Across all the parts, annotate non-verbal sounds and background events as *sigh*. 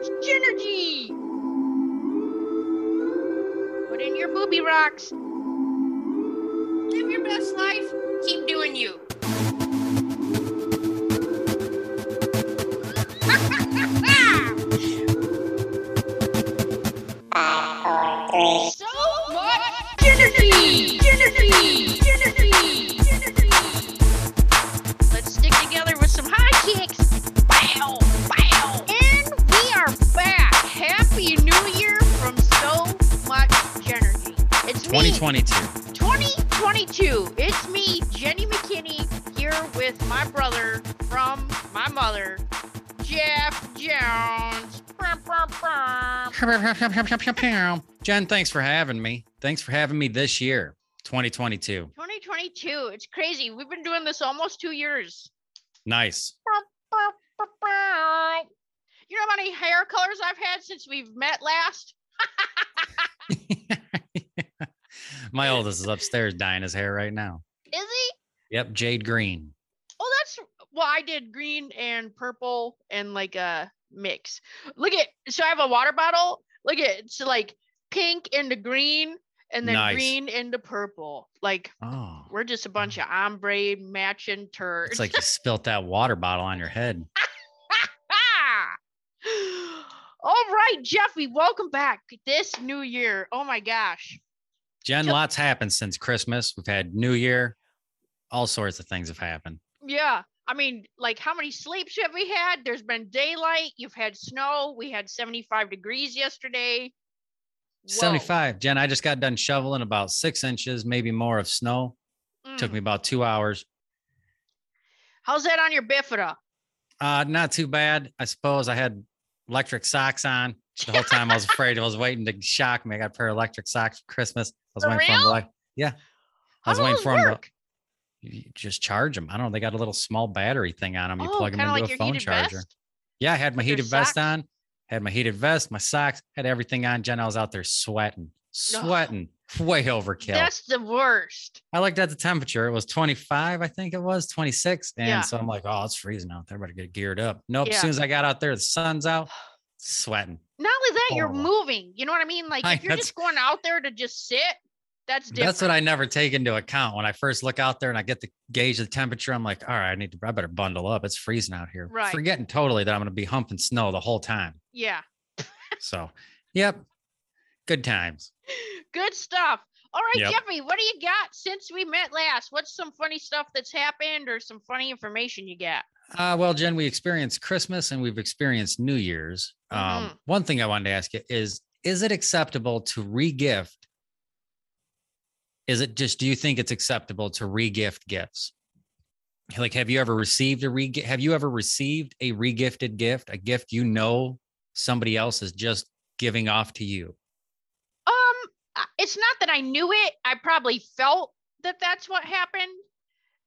It's Genergy! Put in your booby rocks. Live your best life. Keep doing you. *laughs* so much energy! Energy! 2022. 2022. It's me, Jenny McKinney, here with my brother from my mother, Jeff Jones. Jen, thanks for having me. Thanks for having me this year, 2022. 2022. It's crazy. We've been doing this almost two years. Nice. You know how many hair colors I've had since we've met last? *laughs* *laughs* My oldest is upstairs dyeing his hair right now. Is he? Yep, jade green. Oh, that's well, I did green and purple and like a mix. Look at so I have a water bottle. Look at it's like pink into green and then Nice. green into purple. Like Oh, we're just a bunch mm. of ombre matching turds. it's like you spilt that water bottle on your head. *laughs* All right, Jeffy, welcome back this new year. Oh my gosh. Jen, lots happened since Christmas. We've had New Year. All sorts of things have happened. Yeah. I mean, like how many sleeps have we had? There's been daylight, you've had snow, we had 75 degrees yesterday. Whoa. 75. Jen, I just got done shoveling about six inches, maybe more of snow. Took Mm. me about two hours. How's that on your bifida? Uh, not too bad. I suppose I had electric socks on the whole time. I was afraid I was waiting to shock me. I got a pair of electric socks for Christmas. I was waiting For waiting for 'em to real? like, yeah. I was waiting for them to work? you- just charge them. I don't know. They got a little small battery thing on them. You oh, plug them into like a phone charger. vest? Yeah, I had my With heated vest socks? on, had my heated vest, my socks, had everything on. Jen, I was out there sweating, sweating, way overkill. That's the worst. I looked at the temperature. It was 25, I think it was 26. And Yeah. so I'm like, oh, it's freezing out there. Better get geared up. Nope. Yeah. As soon as I got out there, the sun's out, *sighs* sweating. Not only that, you're moving. You know what I mean? Like if you're that's- just going out there to just sit, that's different. That's what I never take into account. When I first look out there and I get the gauge of the temperature, I'm like, all right, I need to, I better bundle up. It's freezing out here. Right. Forgetting totally that I'm going to be humping snow the whole time. Yeah. So, yep. Good times. *laughs* Good stuff. All right, Yep. Jeffrey, what do you got since we met last? What's some funny stuff that's happened or some funny information you got? Uh, well, Jen, we experienced Christmas and we've experienced New Year's. Um, Mhm. One thing I wanted to ask you is Is it acceptable to regift? Is it just, do you think it's acceptable to regift gifts? Like, have you ever received a re? Have you ever received a regifted gift, a gift you know somebody else is just giving off to you? Um, it's not that I knew it. I probably felt that that's what happened.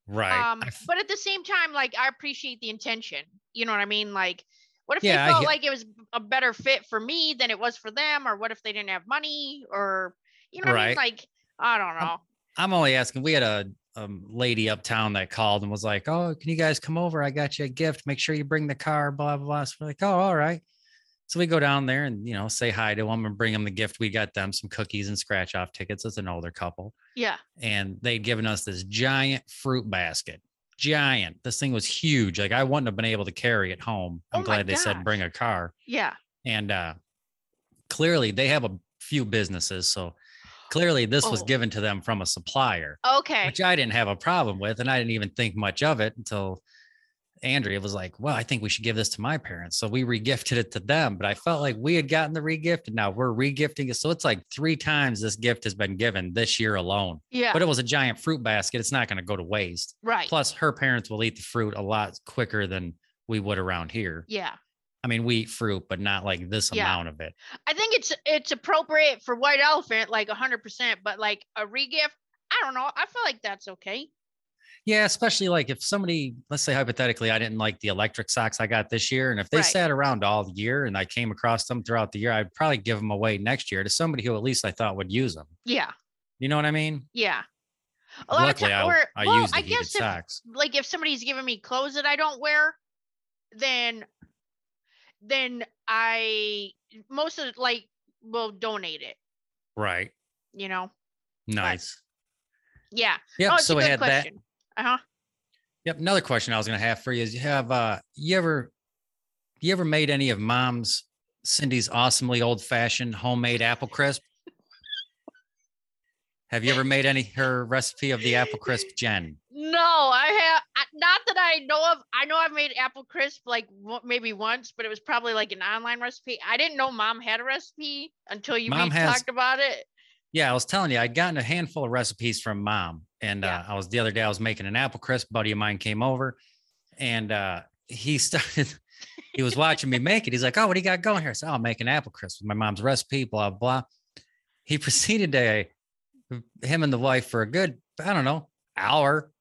Right. Um, f- but at the same time, like I appreciate the intention. You know what I mean? Like, what if Yeah, they felt like it was a better fit for me than it was for them, or what if they didn't have money, or you know what I mean? Like, I don't know. I'm only asking. We had a, a lady uptown that called and was like, "Oh, can you guys come over? I got you a gift. Make sure you bring the car." Blah blah blah. So we're like, "Oh, all right." So we go down there and you know say hi to them and bring them the gift. We got them some cookies and scratch off tickets. It's an older couple, Yeah. and they'd given us this giant fruit basket. Giant. This thing was huge. Like I wouldn't have been able to carry it home. I'm Oh glad they said bring a car. Yeah. And uh clearly they have a few businesses, so clearly this was Oh. given to them from a supplier Okay. which I didn't have a problem with, and I didn't even think much of it until Andrea it was like, "Well, I think we should give this to my parents." So we regifted it to them, but I felt like we had gotten the regift, and now we're regifting it. So it's like three times this gift has been given this year alone. Yeah. But it was a giant fruit basket; it's not going to go to waste. right. Plus, her parents will eat the fruit a lot quicker than we would around here. yeah. I mean, we eat fruit, but not like this Yeah. amount of it. I think it's it's appropriate for white elephant, like hundred percent, but like a regift, I don't know. I feel like that's okay. Yeah, especially like if somebody, let's say hypothetically, I didn't like the electric socks I got this year, and if they Right. sat around all year and I came across them throughout the year, I'd probably give them away next year to somebody who at least I thought would use them. Yeah. You know what I mean? Yeah. A lot Luckily, of I, times, or I well, use the I heated guess if, socks. like if somebody's giving me clothes that I don't wear, then then I most of the, like will donate it. Right. You know. Nice. Yeah. Yep. oh, so we had that. question. Uh huh. Yep. Another question I was gonna have for you is: You have uh, you ever, you ever made any of Mom's Cindy's awesomely old-fashioned homemade apple crisp? Have you ever made any her recipe of the apple crisp, Jen? No, I have not that I know of. I know I've made apple crisp like maybe once, but it was probably like an online recipe. I didn't know mom had a recipe until you has- talked about it. Yeah, I was telling you, I'd gotten a handful of recipes from mom. And Yeah. uh, I was the other day, I was making an apple crisp. Buddy of mine came over and uh, he *laughs* started, he was watching me make it. He's like, Oh, what do you got going here? I said, Oh, I'm making apple crisp with my mom's recipe, blah, blah. He *laughs* proceeded to, him and the wife for a good, I don't know, hour,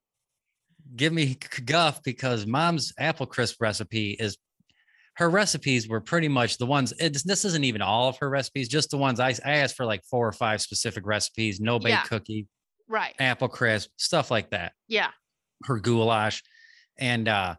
give me guff because mom's apple crisp recipe is her recipes were pretty much the ones it's, this isn't even all of her recipes just the ones i, I asked for like four or five specific recipes no bake Yeah. cookie Right. apple crisp stuff like that Yeah. her goulash and uh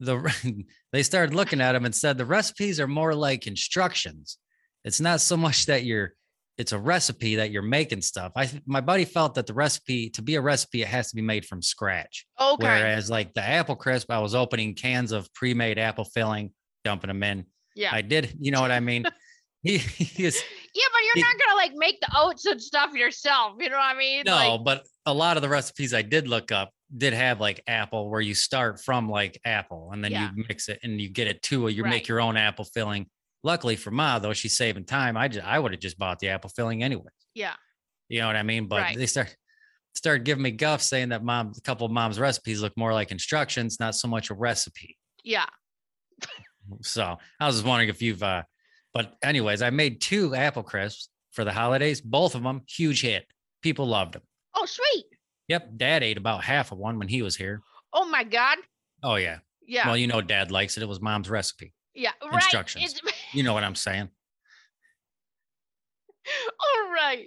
the *laughs* they started looking at them and said the recipes are more like instructions it's not so much that you're it's a recipe that you're making stuff i my buddy felt that the recipe to be a recipe it has to be made from scratch Okay. Whereas like the apple crisp, I was opening cans of pre-made apple filling, dumping them in. yeah. I did, you know what I mean? *laughs* *laughs* he, he is yeah, but you're it- not gonna like make the oats and stuff yourself. You know what I mean? no, Like, but a lot of the recipes I did look up did have like apple where you start from like apple and then Yeah. you mix it and you get it to it. You Right. make your own apple filling. Luckily for Ma, though, she's saving time. I just I would have just bought the apple filling anyway. yeah. You know what I mean? But Right. they start started giving me guff saying that mom a couple of mom's recipes look more like instructions, not so much a recipe. Yeah. *laughs* So I was just wondering if you've, uh, but anyways, I made two apple crisps for the holidays. Both of them huge hit. People loved them. Oh, sweet. Yep, Dad ate about half of one when he was here. Oh my God. Oh yeah. Yeah. Well, you know, Dad likes it. It was Mom's recipe. yeah. Right. instructions. It's, *laughs* You know what I'm saying? all right.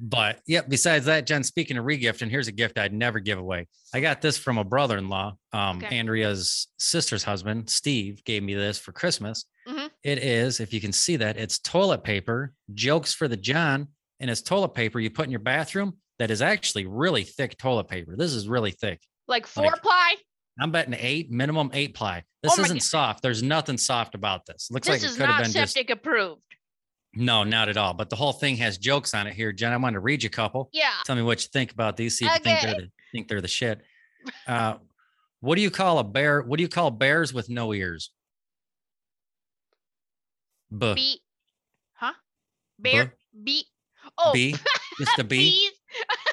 But yep. Besides that, Jen. Speaking of regift, and here's a gift I'd never give away. I got this from a brother-in-law. Um, Okay. Andrea's sister's husband, Steve, gave me this for Christmas. Mhm. It is, if you can see that, it's toilet paper. Jokes for the John, and it's toilet paper you put in your bathroom. That is actually really thick toilet paper. This is really thick. Like four Like- ply. I'm betting eight, minimum eight ply. This Oh isn't God. soft. There's nothing soft about this. Looks This like it could have not been just septic approved. No, not at all. But the whole thing has jokes on it here, Jen. I want to read you a couple. Yeah. Tell me what you think about these. See if you think they're the, think they're the shit. *laughs* Uh, what do you call a bear? What do you call bears with no ears? B. Beat. Huh? Bear. Buh. Beat. Oh. B. *laughs* Just a B. bees.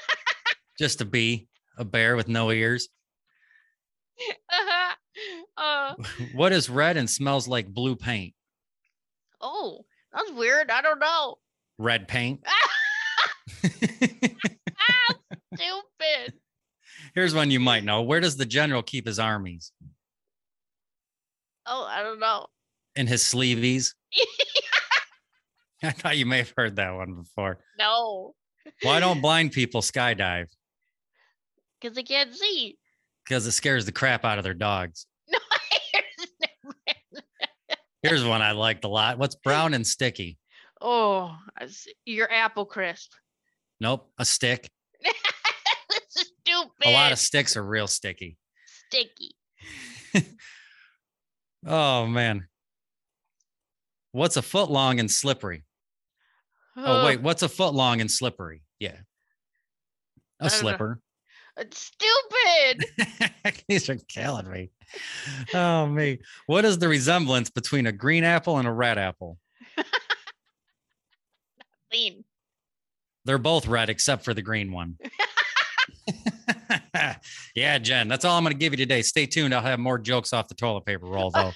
*laughs* Just a B. A bear with no ears. Uh-huh. Uh, What is red and smells like blue paint? That's weird. I don't know. Red paint. *laughs* Stupid. Here's one you might know. Where does the general keep his armies? Oh, I don't know. In his sleeveys. *laughs* I thought you may have heard that one before. no, Why don't blind people skydive? *laughs* because they can't see. Because it scares the crap out of their dogs. No, there's never- Here's one I liked a lot. What's brown and sticky? oh, your apple crisp. Nope, a stick. *laughs* Stupid. A lot of sticks are real sticky. sticky. *laughs* Oh man. What's a foot long and slippery? Oh Ugh, wait, what's a foot long and slippery? Yeah. A don't know. It's stupid. *laughs* These are killing me. Oh me. What is the resemblance between a green apple and a red apple? *laughs* Lean. They're both red except for the green one. *laughs* yeah, Jen, that's all I'm going to give you today. Stay tuned. I'll have more jokes off the toilet paper roll though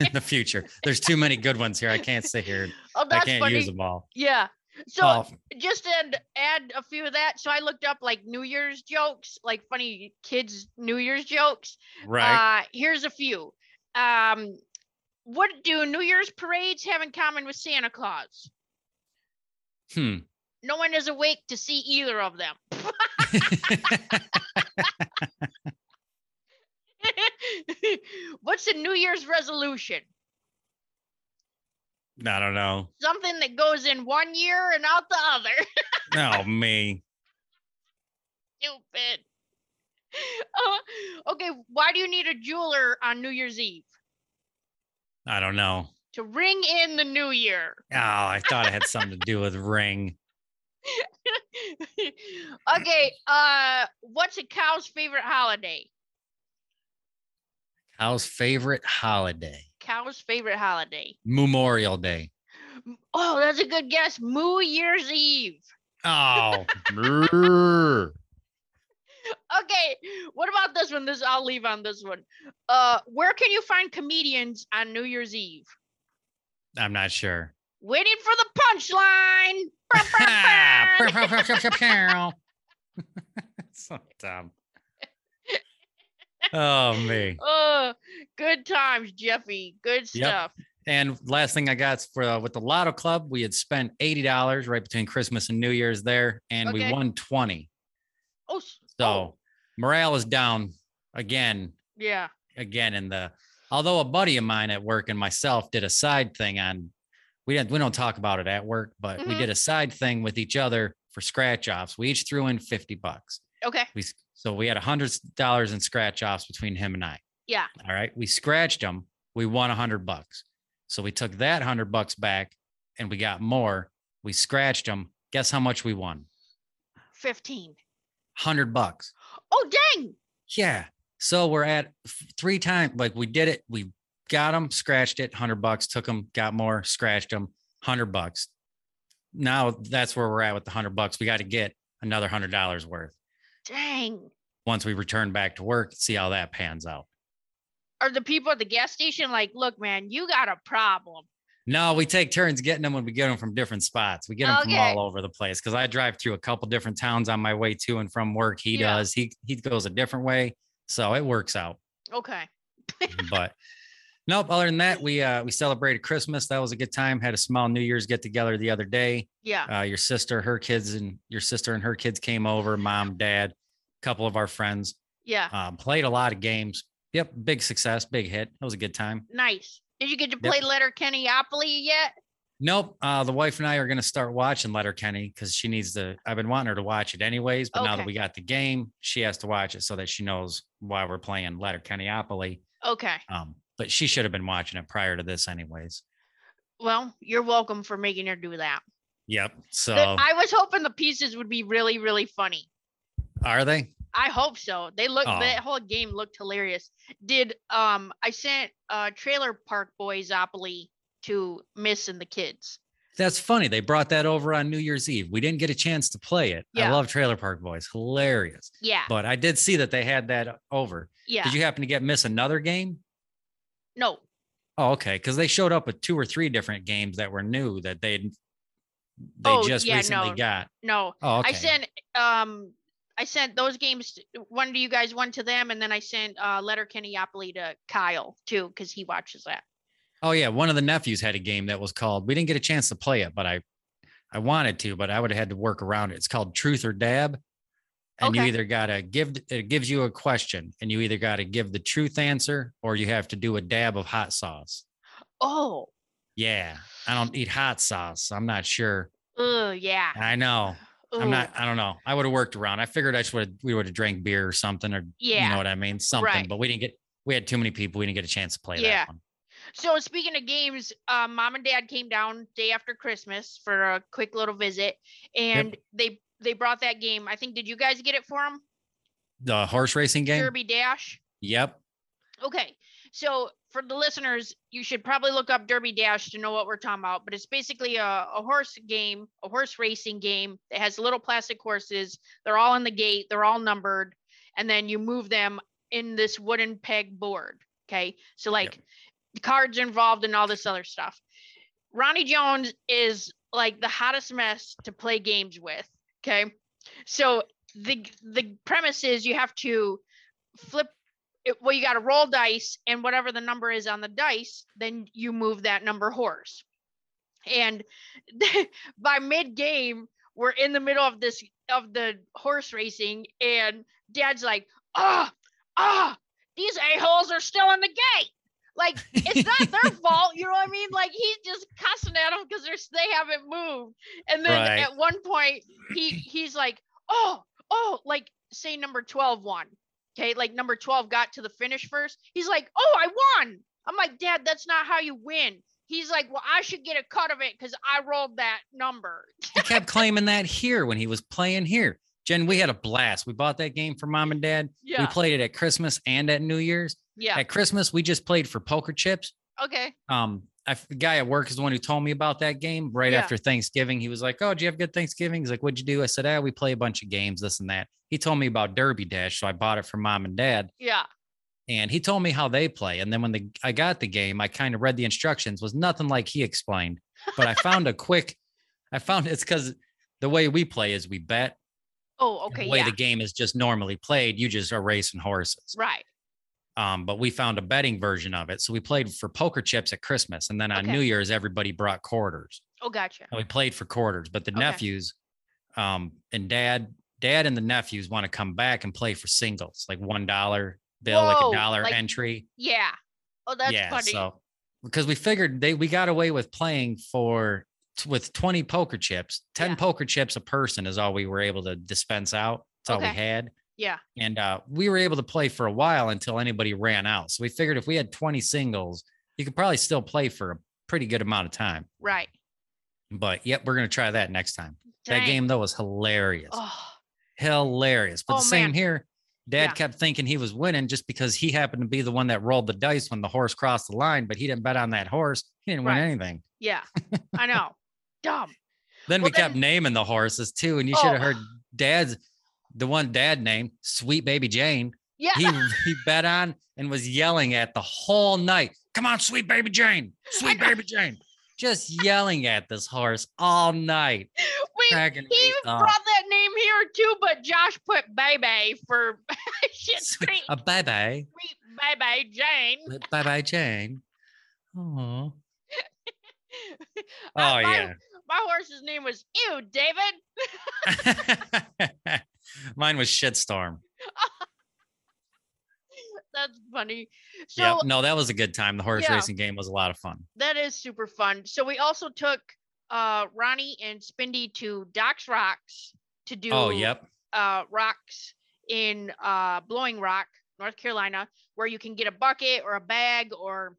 in the future. There's too many good ones here. I can't sit here. Oh, I can't funny. use them all. Yeah. So Oh, just to add, add a few of that. So I looked up like New Year's jokes, like funny kids New Year's jokes. right. Uh, here's a few. Um, what do New Year's parades have in common with Santa Claus? hmm. No one is awake to see either of them. *laughs* *laughs* What's a New Year's resolution? I don't know. Something that goes in one year and out the other. *laughs* Oh me. Stupid. *laughs* Uh, okay, why do you need a jeweler on New Year's Eve? I don't know. To ring in the new year. Oh, I thought it had something to do with ring. *laughs* okay, uh what's a cow's favorite holiday? Cow's favorite holiday. Cow's favorite holiday. Memorial Day. Oh, that's a good guess. Moo Year's Eve. Oh. Okay, what about this one? This I'll leave on this one. Uh, where can you find comedians on New Year's Eve? I'm not sure. Waiting for the punchline. So dumb. Oh me. Oh, good times, Jeffy. Good Yep. stuff. And last thing I got for uh, with the Lotto Club, we had spent eighty dollars right between Christmas and New Year's there, and Okay. we won twenty. Oh, So oh, morale is down again, yeah. again in the. Although a buddy of mine at work and myself did a side thing on, we didn't we don't talk about it at work, but we Mhm. did a side thing with each other for scratch offs. We each threw in fifty bucks. Okay. We so we had a hundred dollars in scratch offs between him and I. Yeah. All right. We scratched them. We won a hundred bucks. So we took that hundred bucks back and we got more. We scratched them. Guess how much we won? 15. Hundred bucks. Oh, dang. Yeah. So we're at three times. Like we did it. We got them, scratched it, hundred bucks. Took them, got more, scratched them, hundred bucks. Now that's where we're at with the hundred bucks. We got to get another hundred dollars worth Dang. once we return back to work. See how that pans out. Are the people at the gas station like, look, man, you got a problem? No, we take turns getting them when we get them from different spots. We get them Okay. from all over the place because I drive through a couple different towns on my way to and from work. He Yeah. does. He he goes a different way, so it works out. Okay. *laughs* but nope. Other than that, we uh we celebrated Christmas. That was a good time. Had a small New Year's get together the other day. Yeah. Uh, your sister, her kids, and your sister and her kids came over. Mom, dad, a couple of our friends. Yeah. Um, played a lot of games. Yep, big success, big hit. It was a good time. Nice. Did you get to Yep. play Letterkennyopoly yet? Nope. Uh, the wife and I are going to start watching Letter Kenny because she needs to. I've been wanting her to watch it anyways, but now that we got the game, she has to watch it so that she knows why we're playing Letterkennyopoly. Okay. Um, but she should have been watching it prior to this, anyways. Well, you're welcome for making her do that. Yep. So I was hoping the pieces would be really, really funny. are they? I hope so. They look Aw. that whole game looked hilarious. Did um I sent uh Trailer Park Boys Opoly to Miss and the kids. That's funny. They brought that over on New Year's Eve. We didn't get a chance to play it. I love Trailer Park Boys. Hilarious. Yeah. But I did see that they had that over. Yeah. Did you happen to get miss another game? No. Oh, okay. Because they showed up with two or three different games that were new that they they Oh, just yeah, recently no. got. No. Oh, okay. I sent um I sent those games one to you guys, one to them, and then I sent uh Letterkennyopoly to Kyle too, because he watches that. Oh yeah, one of the nephews had a game that was called. We didn't get a chance to play it, but I, I wanted to, but I would have had to work around it. It's called Truth or Dab, and you either gotta give. It gives you a question, and you either gotta give the truth answer, or you have to do a dab of hot sauce. Oh. Yeah, I don't eat hot sauce. I'm not sure. Oh yeah. I know. I'm not. I don't know. I would have worked around. I figured I should. have We would have drank beer or something, or yeah you know what I mean, something. Right. But we didn't get. We had too many people. We didn't get a chance to play Yeah. that one. So speaking of games, um, mom and dad came down day after Christmas for a quick little visit, and they they brought that game. I think did you guys get it for them? The horse racing game. Derby Dash. Yep. Okay, so for the listeners, you should probably look up Derby Dash to know what we're talking about. But it's basically a, a horse game, a horse racing game that has little plastic horses. They're all in the gate. They're all numbered, and then you move them in this wooden peg board. Okay, so like cards involved and all this other stuff. Ronnie Jones is like the hottest mess to play games with. Okay. So the the premise is you have to flip it, well, you got to roll dice, and whatever the number is on the dice, then you move that number horse. And *laughs* by mid game, we're in the middle of this of the horse racing, and Dad's like, "Ah, ah, these a holes are still in the gate. Like it's not *laughs* their fault, you know what I mean? Like he's just cussing at them because they're they haven't moved. And then Right. at one point he he's like, oh, oh, like say number 12 won. Okay, like number 12 got to the finish first. He's like, oh, I won. I'm like, Dad, that's not how you win. He's like, well, I should get a cut of it because I rolled that number. He kept claiming that here when he was playing here. Jen, we had a blast. We bought that game for mom and dad. Yeah. We played it at Christmas and at New Year's. Yeah. At Christmas, we just played for poker chips. Okay. Um, I, the guy at work is the one who told me about that game right Yeah. after Thanksgiving. He was like, "Oh, did you have good Thanksgiving?" He's like, "What'd you do?" I said, "Ah, we play a bunch of games, this and that." He told me about Derby Dash, so I bought it for mom and dad. Yeah. and he told me how they play. And then when the I got the game, I kind of read the instructions. Was nothing like he explained, but I found a *laughs* quick. I found it's because the way we play is we bet. Oh, and okay. The way Yeah. the game is just normally played, you just are racing horses. right. Um, but we found a betting version of it, so we played for poker chips at Christmas, and then on Okay. New Year's everybody brought quarters. Oh, gotcha. And we played for quarters, but the Okay. nephews, um, and dad, dad and the nephews want to come back and play for singles, like one dollar bill, Whoa, like a dollar like entry. Yeah. Oh, that's yeah, funny. so because we figured they we got away with playing for with 20 poker chips, 10 Yeah. poker chips a person is all we were able to dispense out. That's all we had. Yeah. And uh, we were able to play for a while until anybody ran out. So we figured if we had 20 singles, you could probably still play for a pretty good amount of time. Right. But yep, we're gonna try that next time. That game though was hilarious. Oh, Hilarious. But Oh, the same man. here. Dad Yeah. kept thinking he was winning just because he happened to be the one that rolled the dice when the horse crossed the line, but he didn't bet on that horse. He didn't Right. win anything. yeah. *laughs* I know. Dumb. Then Well, we kept naming the horses too, and you should have Oh. heard Dad's the one Dad named Sweet Baby Jane. Yeah. He he bet on and was yelling at the whole night. Come on, Sweet Baby Jane, *laughs* Sweet. Baby Jane, just yelling at this horse all night. *laughs* we, he me even up. brought that name here too, but Josh put baby for *laughs* shit Sweet- A bye, Sweet baby Jane. bye bye Jane. Oh, oh my, yeah. My horse's name was Ew, David. Mine was shitstorm. *laughs* That's funny. So yeah, no, that was a good time. The horse Yeah. racing game was a lot of fun. that is super fun. So we also took uh Ronnie and Cindy to Doc's Rocks to do Oh, yep. uh rocks in uh Blowing Rock, North Carolina, where you can get a bucket or a bag or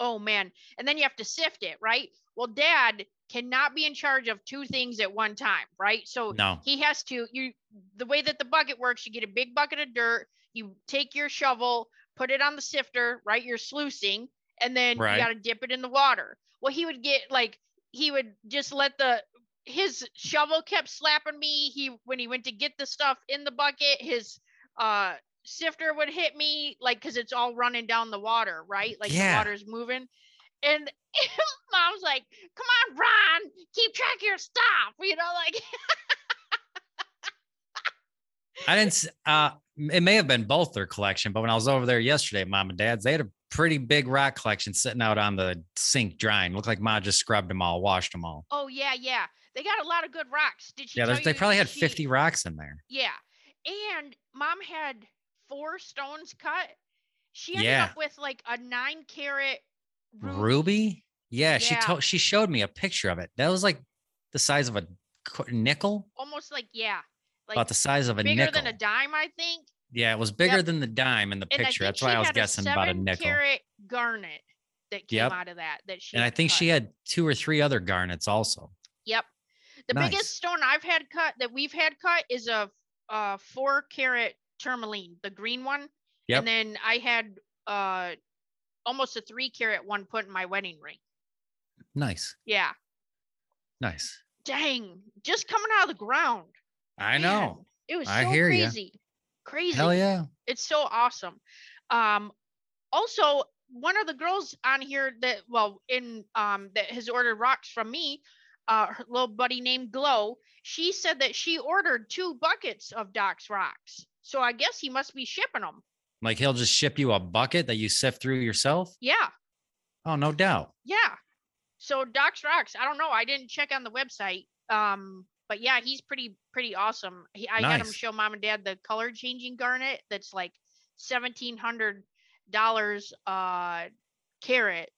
oh man, and then you have to sift it, right? Well, dad cannot be in charge of two things at one time, right? So No. he has to you the way that the bucket works, you get a big bucket of dirt, you take your shovel, put it on the sifter, right? You're sluicing, and then Right. you got to dip it in the water. Well, he would get like he would just let the his shovel kept slapping me. He when he went to get the stuff in the bucket, his uh sifter would hit me like because it's all running down the water, right? Like Yeah. the water's moving. And *laughs* mom's like, come on, Ron, keep track of your stuff. You know, like *laughs* I didn't. Uh, it may have been both their collection, but when I was over there yesterday, mom and dad's, they had a pretty big rock collection sitting out on the sink drying. Looked like ma just scrubbed them all, washed them all. Oh yeah, yeah. They got a lot of good rocks. Did she? Yeah, they probably had she- 50 rocks in there. Yeah, and mom had four stones cut. She ended Yeah. up with like a nine carat ruby. Ruby? Yeah, she told she showed me a picture of it. That was like the size of a nickel, almost like yeah, like about the size of a bigger nickel. than a dime, I think. yeah, it was bigger Yep. than the dime in the And picture. That's why I was guessing about a nickel. carat garnet that came Yep. out of that. That she And I think she had two or three other garnets also. Yep. The Nice. biggest stone I've had cut that we've had cut is a uh four carat tourmaline, the green one. Yep. And then I had uh almost a three carat one put in my wedding ring. Nice, Yeah. nice. Dang. Just coming out of the ground. I Man, know. It was I so hear ya. crazy. Crazy. Hell yeah. It's so awesome. Um also one of the girls on here that well in um that has ordered rocks from me, uh her little buddy named Glow, she said that she ordered two buckets of Doc's rocks. So I guess he must be shipping them. Like he'll just ship you a bucket that you sift through yourself. Yeah. Oh, no doubt. Yeah. So Doc's rocks, I don't know. I didn't check on the website. Um but yeah, he's pretty pretty awesome. He, I had him show mom and dad the color changing garnet that's like 1700 dollars uh carat.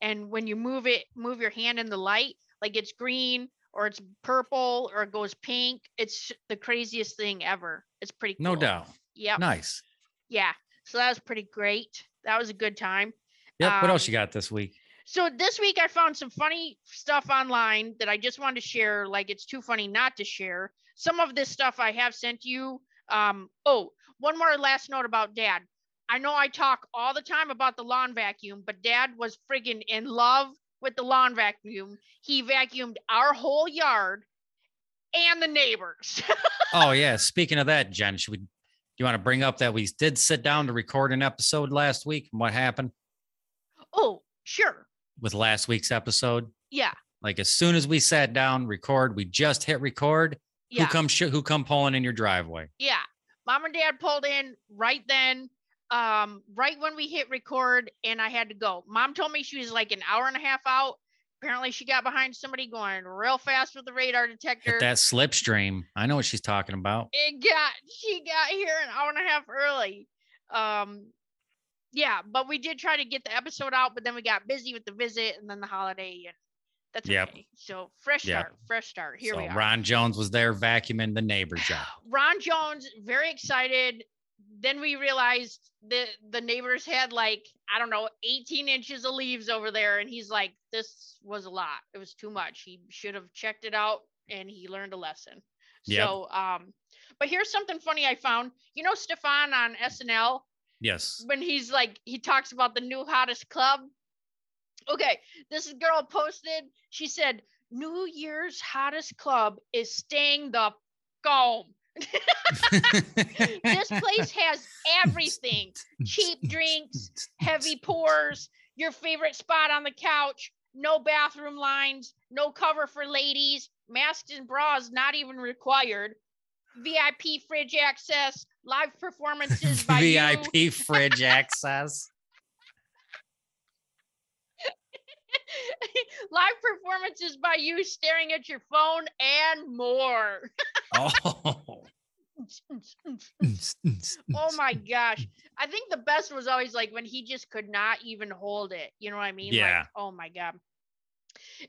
and when you move it, move your hand in the light, like it's green or it's purple or it goes pink. It's the craziest thing ever. It's pretty cool. No doubt. Yeah. Nice. Yeah. So that was pretty great. That was a good time. Yep. what else Um, you got this week? So this week I found some funny stuff online that I just wanted to share. Like it's too funny not to share. Some of this stuff I have sent you. Um, oh, one more last note about dad. I know I talk all the time about the lawn vacuum, but dad was friggin' in love with the lawn vacuum. He vacuumed our whole yard and the neighbors. *laughs* Oh yeah. Speaking of that, Jen, should we? You want to bring up that we did sit down to record an episode last week? And what happened oh, sure. with last week's episode? Yeah. Like as soon as we sat down, record, we just hit record. Yeah. Who come sh- who come pulling in your driveway? Yeah. Mom and dad pulled in right then, um, right when we hit record, and I had to go. Mom told me she was like an hour and a half out. Apparently, she got behind somebody going real fast with the radar detector. Hit that slipstream. I know what she's talking about. It got she got here an hour and a half early. Um, yeah, but we did try to get the episode out, but then we got busy with the visit and then the holiday, and that's Yep. okay. So fresh Yep. start, fresh start. Here so we are. Ron Jones was there vacuuming the neighbor's yard. *sighs* Ron Jones, very excited. Then we realized that the neighbors had like, I don't know, 18 inches of leaves over there. And he's like, this was a lot. It was too much. He should have checked it out and he learned a lesson. Yep. So, um, but here's something funny I found. You know, Stefon on SNL, Yes. when he's like, he talks about the new hottest club. Okay, this girl posted, she said, New Year's hottest club is staying the home. *laughs* this place has everything cheap drinks, heavy pours, your favorite spot on the couch, no bathroom lines, no cover for ladies, masks and bras not even required, VIP fridge access, live performances by you. VIP fridge access. *laughs* live performances by you staring at your phone and more. Oh. Oh my gosh. I think the best was always like when he just could not even hold it. You know what I mean? Yeah. Like, oh my god.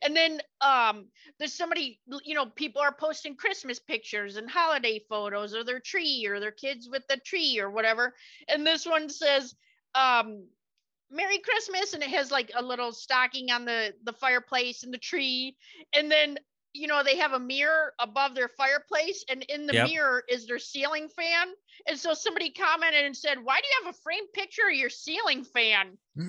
And then um there's somebody you know people are posting Christmas pictures and holiday photos or their tree or their kids with the tree or whatever. And this one says um Merry Christmas and it has like a little stocking on the the fireplace and the tree and then you know they have a mirror above their fireplace and in the Yep. mirror is their ceiling fan and so somebody commented and said why do you have a framed picture of your ceiling fan *laughs*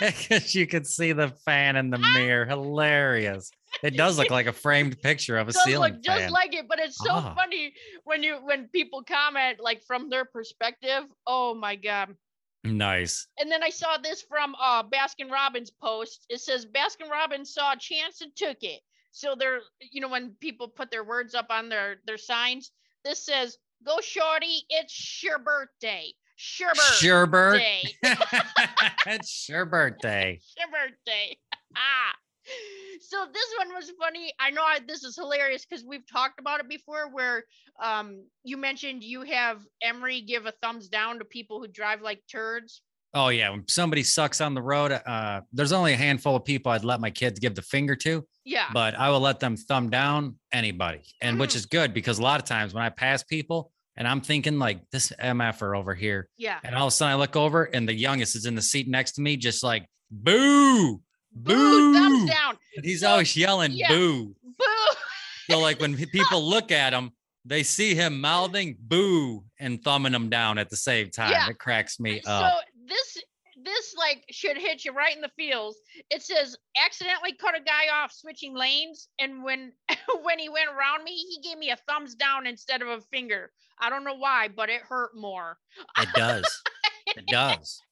Because you could see the fan in the *laughs* mirror. Hilarious. It does look like a framed picture of a ceiling. It does ceiling look just fan. like it but it's so Ah. funny when you when people comment like from their perspective oh my god nice. and then I saw this from uh Baskin Robbins post. It says Baskin Robbins saw a chance and took it. So they're you know when people put their words up on their their signs, this says go shorty, it's your birthday. Sure Sure bird. birthday. *laughs* it's sure birthday. *laughs* your birthday. *laughs* ah. So this one was funny. I know I, this is hilarious because we've talked about it before. Where um, you mentioned you have Emery give a thumbs down to people who drive like turds. Oh yeah, when somebody sucks on the road, uh, there's only a handful of people I'd let my kids give the finger to, Yeah. but I will let them thumb down anybody, and which Mhm. is good because a lot of times when I pass people and I'm thinking like this mf'er over here, yeah. and all of a sudden I look over and the youngest is in the seat next to me, just like boo, Boo, thumbs down. And he's So, always yelling yeah. boo. Boo. So like when *laughs* people look at him, they see him mouthing boo and thumbing him down at the same time. Yeah. It cracks me so up. So this this like should hit you right in the feels. It says accidentally cut a guy off switching lanes, and when *laughs* when he went around me, he gave me a thumbs down instead of a finger. I don't know why, but it hurt more. It does. *laughs* It does.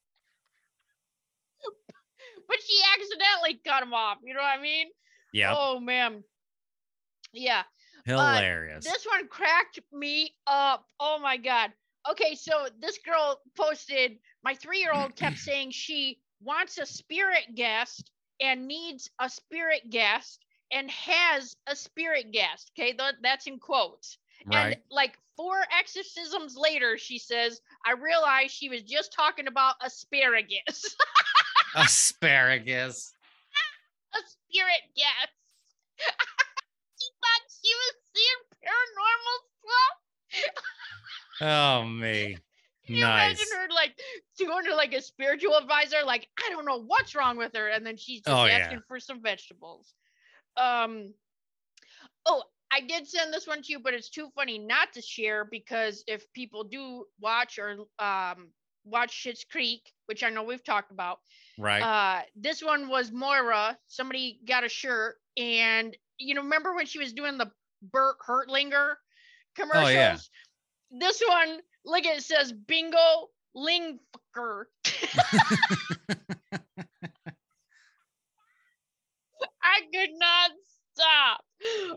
But she accidentally cut him off. You know what I mean? Oh, yeah. Oh man. Yeah. Hilarious. This one cracked me up. Oh my god. Okay, so this girl posted my 3-year-old kept *clears throat* saying she wants a spirit guest and needs a spirit guest and has a spirit guest. Okay, Th- that's in quotes. Right. And like four exorcisms later, she says, I realized she was just talking about asparagus. *laughs* Asparagus. a spirit guest. *laughs* she thought she was seeing paranormal stuff. Oh me. *laughs* Can you Nice. imagine her like doing her like a spiritual advisor? Like, I don't know what's wrong with her. And then she's just Oh, yeah. asking for some vegetables. Um oh, I did send this one to you, but it's too funny not to share because if people do watch or um watch Schitt's Creek, which I know we've talked about, Right. uh this one was Moira. Somebody got a shirt, and you know, remember when she was doing the Herb Ertlinger commercials? Oh, yeah. This one, look at it says bingo lingfucker. *laughs* I could not stop.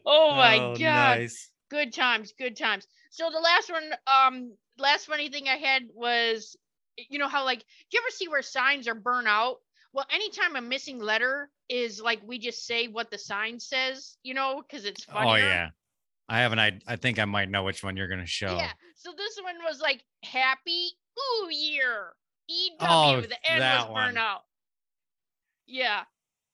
Oh my Oh, god Nice. good times good times so the last one um last funny thing i had was you know how like do you ever see where signs are burnt out well anytime a missing letter is like we just say what the sign says you know because it's funny Oh yeah. I haven't. I I think I might know which one you're gonna show. yeah so this one was like happy ooh year ew Oh, the end was burnt one. out yeah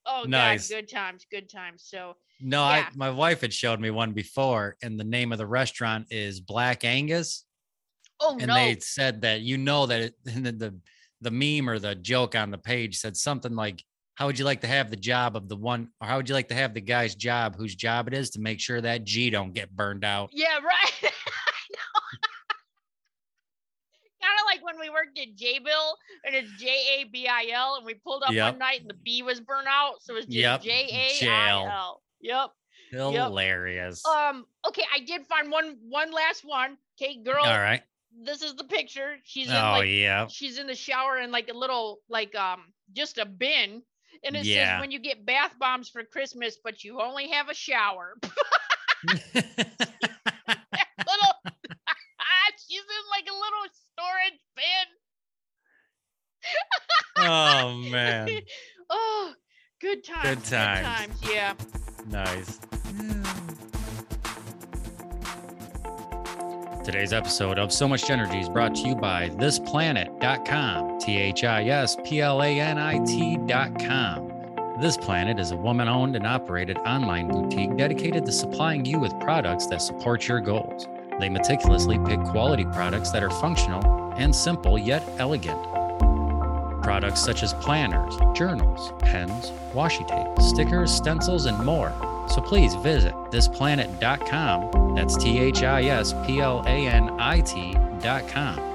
oh Nice. god good times good times so No, Yeah. I my wife had showed me one before, and the name of the restaurant is Black Angus. Oh and no they said that you know that it, *laughs* the the meme or the joke on the page said something like how would you like to have the job of the one or how would you like to have the guy's job whose job it is to make sure that g don't get burned out Yeah, right. *laughs* *laughs* Kind of like when we worked at Jabil and it's J A B I L, and we pulled up Yep. one night and the B was burnt out, so it's just Yep, J A I L. Yep. hilarious Um. Okay, I did find one. One last one. Okay, girl. all right This is the picture. She's in oh like yeah she's in the shower in like a little like um just a bin. And it Yeah. says when you get bath bombs for Christmas, but you only have a shower. *laughs* *laughs* little *laughs* she's in like a little storage bin. oh man oh, good times. Good times. Yeah. nice Today's episode of So Much Energy is brought to you by thisplanit.com, T H I S P L A N I T.com. This Planit is a woman owned and operated online boutique dedicated to supplying you with products that support your goals. They meticulously pick quality products that are functional and simple yet elegant. Products such as planners, journals, pens, washi tape, stickers, stencils, and more. So please visit thisplanit.com. That's T H I S P L A N I T.com.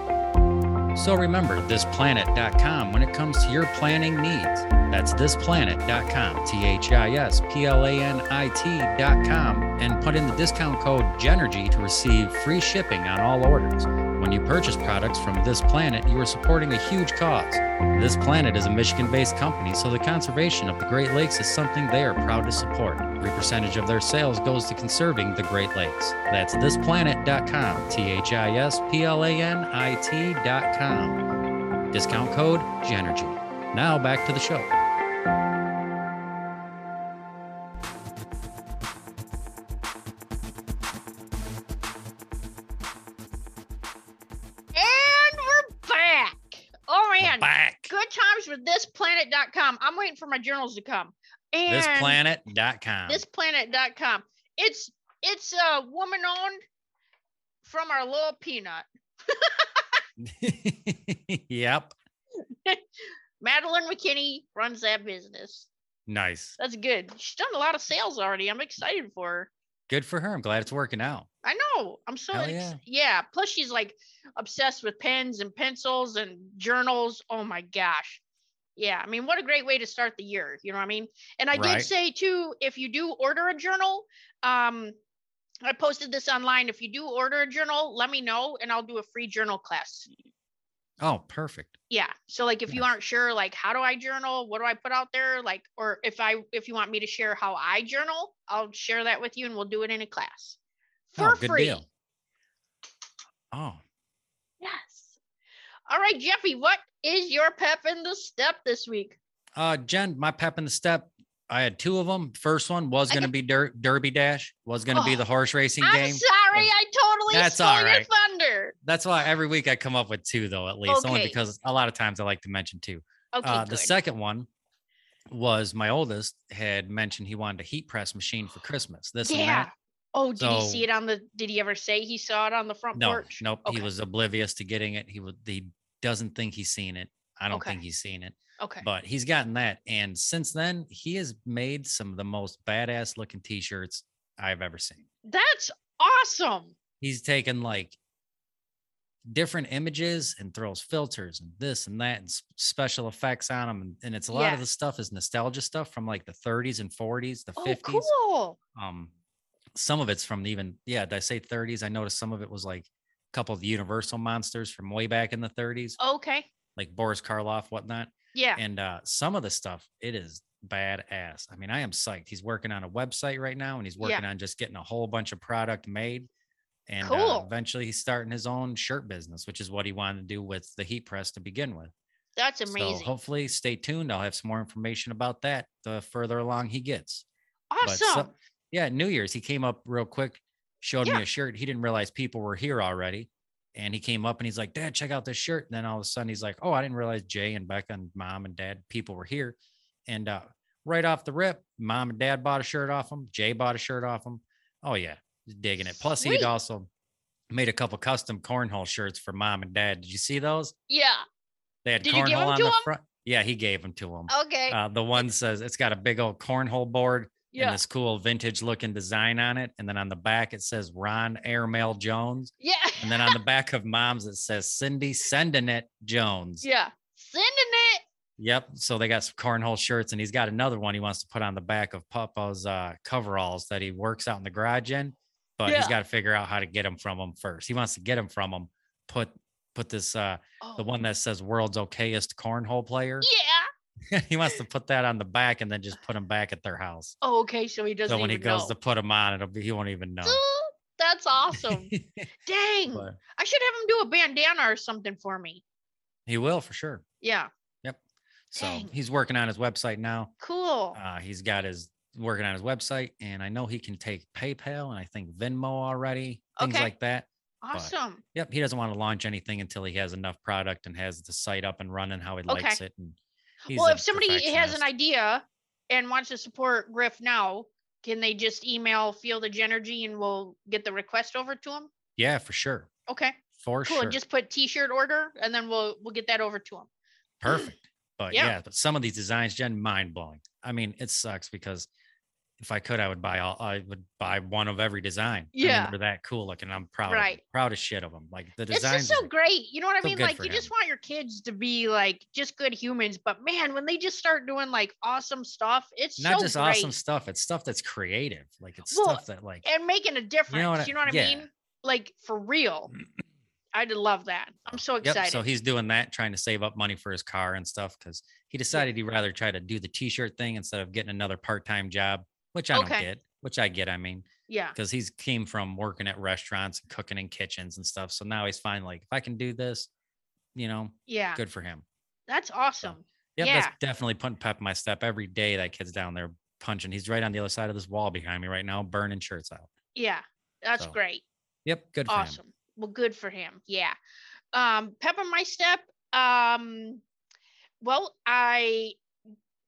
So remember thisplanit.com when it comes to your planning needs. That's thisplanit.com, T H I S P L A N I T.com, and put in the discount code GENERGY to receive free shipping on all orders. When you purchase products from This Planit, you are supporting a huge cause. This Planit is a Michigan based company, so the conservation of the Great Lakes is something they are proud to support. Every percentage of their sales goes to conserving the Great Lakes. That's thisplanit.com, T H I S P L A N I T.com. Discount code GENERGY. Now back to the show. My journals to come. And Thisplanit.com. thisplanit.com. It's it's a woman owned from our little peanut. *laughs* yep. Madeline McKinney runs that business. Nice. That's good. She's done a lot of sales already. I'm excited for her. Good for her. I'm glad it's working out. I know. I'm so ex- yeah. yeah. Plus, she's like obsessed with pens and pencils and journals. Oh my gosh. Yeah. I mean, what a great way to start the year. You know what I mean? And I Right. did say too, if you do order a journal, um, I posted this online. If you do order a journal, let me know and I'll do a free journal class. Oh, perfect. Yeah. So like if you aren't sure like how do I journal? What do I put out there? Like or if I if you want me to share how I journal, I'll share that with you and we'll do it in a class. For oh, free. deal. Oh, Yes. All right, Jeffy, what is your pep in the step this week? uh, Jen, my pep in the step. I had two of them. First one was going to be Der- Derby Dash, was going to be Oh, the horse racing I'm game. sorry, I totally That's stole all your thunder. That's why every week I come up with two, though, at least, only because a lot of times I like to mention two. Okay, uh, the second one was my oldest had mentioned he wanted a heat press machine for Christmas. This yeah. Oh, did he see it on the? Did he ever say he saw it on the front No, porch? nope. Okay. He was oblivious to getting it. He would. He doesn't think he's seen it. I don't Okay. think he's seen it. Okay. but he's gotten that. And since then, he has made some of the most badass looking t-shirts I've ever seen. That's awesome. He's taken like different images and throws filters and this and that and special effects on them. And, and it's a lot Yeah. of the stuff is nostalgia stuff from like the 30s and 40s, the Oh, 50s. cool. Um, some of it's from even, yeah, did I say 30s? I noticed some of it was like couple of the Universal monsters from way back in the 30s, Okay. like Boris Karloff, whatnot. Yeah. and uh some of the stuff it is badass i mean i am psyched he's working on a website right now and he's Yeah. working on just getting a whole bunch of product made and uh, eventually he's starting his own shirt business which is what he wanted to do with the heat press to begin with That's amazing. so hopefully stay tuned i'll have some more information about that the further along he gets awesome. so- yeah new year's he came up real quick showed Yeah. me a shirt. He didn't realize people were here already. And he came up and he's like dad check out this shirt. And then all of a sudden he's like oh i didn't realize jay and becca and mom and dad people were here. And uh right off the rip mom and dad bought a shirt off him. Jay bought a shirt off him. Oh yeah. Digging it. Plus Sweet. he'd also made a couple custom cornhole shirts for mom and dad. Did you see those? Yeah. they had Did cornhole on the 'em? front. Yeah he gave them to him. Okay. uh, the one says it's got a big old cornhole board yeah. and this cool vintage looking design on it. And then on the back, it says Ron Airmail Jones. yeah. And then on the back of mom's, it says Cindy Sending It Jones. yeah. Sending it. Yep. So they got some cornhole shirts, and he's got another one he wants to put on the back of Papa's uh, coveralls that he works out in the garage in. But Yeah. he's got to figure out how to get them from him first. He wants to get them from him. Put put this uh Oh. the one that says world's okayest cornhole player. Yeah. *laughs* he wants to put that on the back and then just put them back at their house. Oh, okay. So he doesn't so when he goes know. to put them on, it'll be he won't even know. That's awesome. *laughs* Dang. But I should have him do a bandana or something for me. he will for sure. Yeah. Yep. So Dang. he's working on his website now. Cool. Uh, he's got his working on his website, and I know he can take PayPal and I think Venmo already, things Okay. like that. awesome. Yep, he doesn't want to launch anything until he has enough product and has the site up and running how he likes it. And he's well, if somebody has an idea and wants to support Griff now, can they just email Field of Energy and we'll get the request over to him? yeah, for sure, Okay. for Cool. sure, Just put t-shirt order and then we'll we'll get that over to him. perfect. But Yeah. yeah. but some of these designs, Jen, mind blowing. I mean, it sucks because if I could, I would buy all. I would buy one of every design. Yeah. they're that cool looking. I'm proud. Right. them, proud as shit of them. Like the It's designs. just so great. You know what I so mean? Like you just want your kids to be like just good humans, but man, when they just start doing like awesome stuff, it's not so just great. awesome stuff. It's stuff that's creative. Like it's Well, stuff that like and making a difference. You know what what, I- I yeah. mean? Like for real. I'd love that. I'm so Yep. excited. So he's doing that, trying to save up money for his car and stuff because he decided he'd rather try to do the t-shirt thing instead of getting another part-time job, which I Okay. don't get, which I get. I mean, yeah. because he's came from working at restaurants and cooking in kitchens and stuff. So now he's fine. Like if I can do this, you know, Yeah. good for him. That's awesome. Yep, Yeah. that's definitely putting pep in my step every day. That kid's down there punching. He's right on the other side of this wall behind me right now, burning shirts out. Yeah. That's So, great. Yep, good for him. awesome. Well, good for him. Yeah. Um, pep on my step. Um, well, I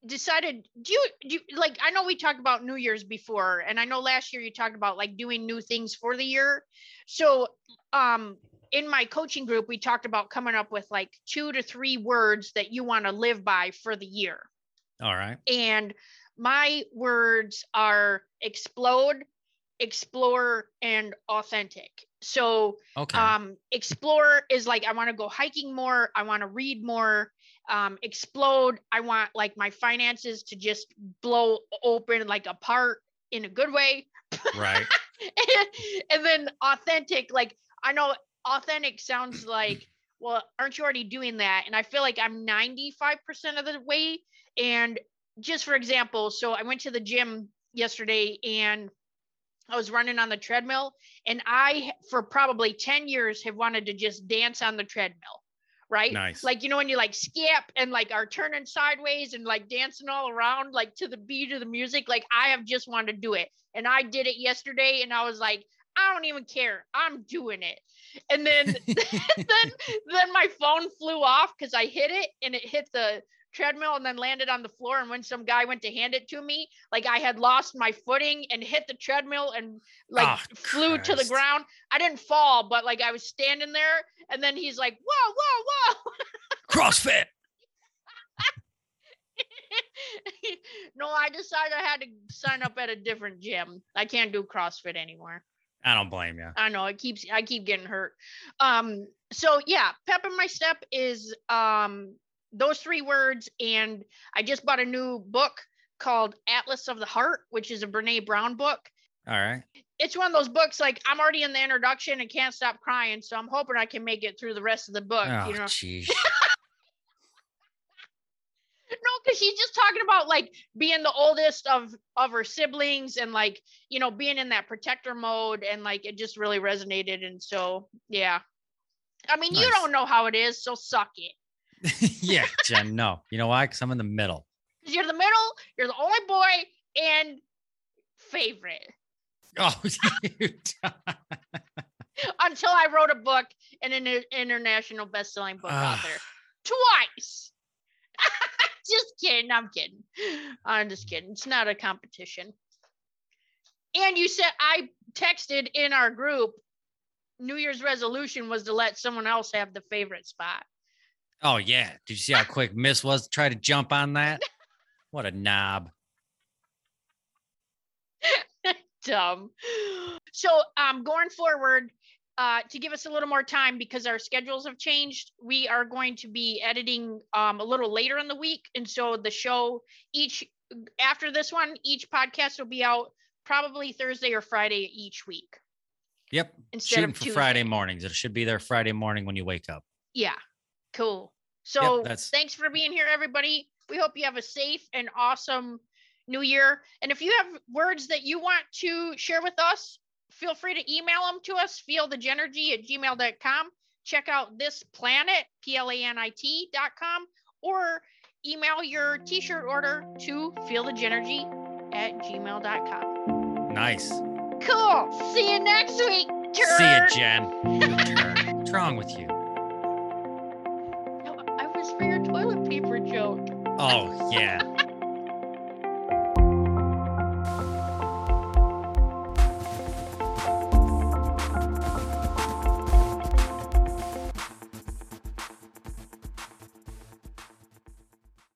decided do you, do you like i know we talked about new year's before and i know last year you talked about like doing new things for the year so um in my coaching group we talked about coming up with like two to three words that you want to live by for the year All right. and my words are explode explore and authentic so Okay. um explore is like i want to go hiking more i want to read more um explode i want like my finances to just blow open like apart in a good way right. *laughs* and then authentic like i know authentic sounds *clears throat* like well aren't you already doing that and i feel like i'm 95% of the way and just for example so i went to the gym yesterday and i was running on the treadmill and i for probably 10 years have wanted to just dance on the treadmill right? Nice. Like you know when you like skip and like are turning sideways and like dancing all around like to the beat of the music. Like I have just wanted to do it, and I did it yesterday, and I was like, I don't even care. I'm doing it. And then *laughs* then then my phone flew off because I hit it and it hit the treadmill and then landed on the floor. And when some guy went to hand it to me, like I had lost my footing and hit the treadmill and like Oh, flew to the ground. I didn't fall, but like I was standing there and then he's like, whoa, whoa, whoa. *laughs* CrossFit. *laughs* no, I decided I had to sign up at a different gym. I can't do CrossFit anymore. I don't blame you. I know it keeps I keep getting hurt. Um so yeah, pep in my step is um those three words and I just bought a new book called Atlas of the Heart, which is a Brene Brown book. All right. It's one of those books like I'm already in the introduction and can't stop crying, so I'm hoping I can make it through the rest of the book, Oh, you know. jeez. *laughs* No, because she's just talking about like being the oldest of of her siblings and like you know being in that protector mode and like it just really resonated and so yeah. I mean, you don't know how it is, so suck it. *laughs* yeah, Jen. No. You know why? Because I'm in the middle. you're the middle, you're the only boy and favorite. Oh, *laughs* Until I wrote a book and an international best-selling book author twice. *laughs* just kidding. I'm kidding. I'm just kidding. It's not a competition. And you said I texted in our group. New Year's resolution was to let someone else have the favorite spot. Oh yeah. Did you see how quick Miss was to try to jump on that? What a knob. *laughs* Dumb. So um going forward, uh, to give us a little more time because our schedules have changed, we are going to be editing um, a little later in the week. And so the show each after this one, each podcast will be out probably Thursday or Friday each week. Yep. Instead Shooting of for Friday mornings. It should be there Friday morning when you wake up. Yeah, cool. So that's- thanks for being here, everybody. We hope you have a safe and awesome new year. And if you have words that you want to share with us, feel free to email them to us, feelthegenergy at gmail.com. Check out This Planit, P L A N I T dot com, or email your t shirt order to feelthegenergy at gmail.com. Nice. Cool. See you next week. See you. Jen. *laughs* What's wrong with you? For your toilet paper joke. Oh yeah.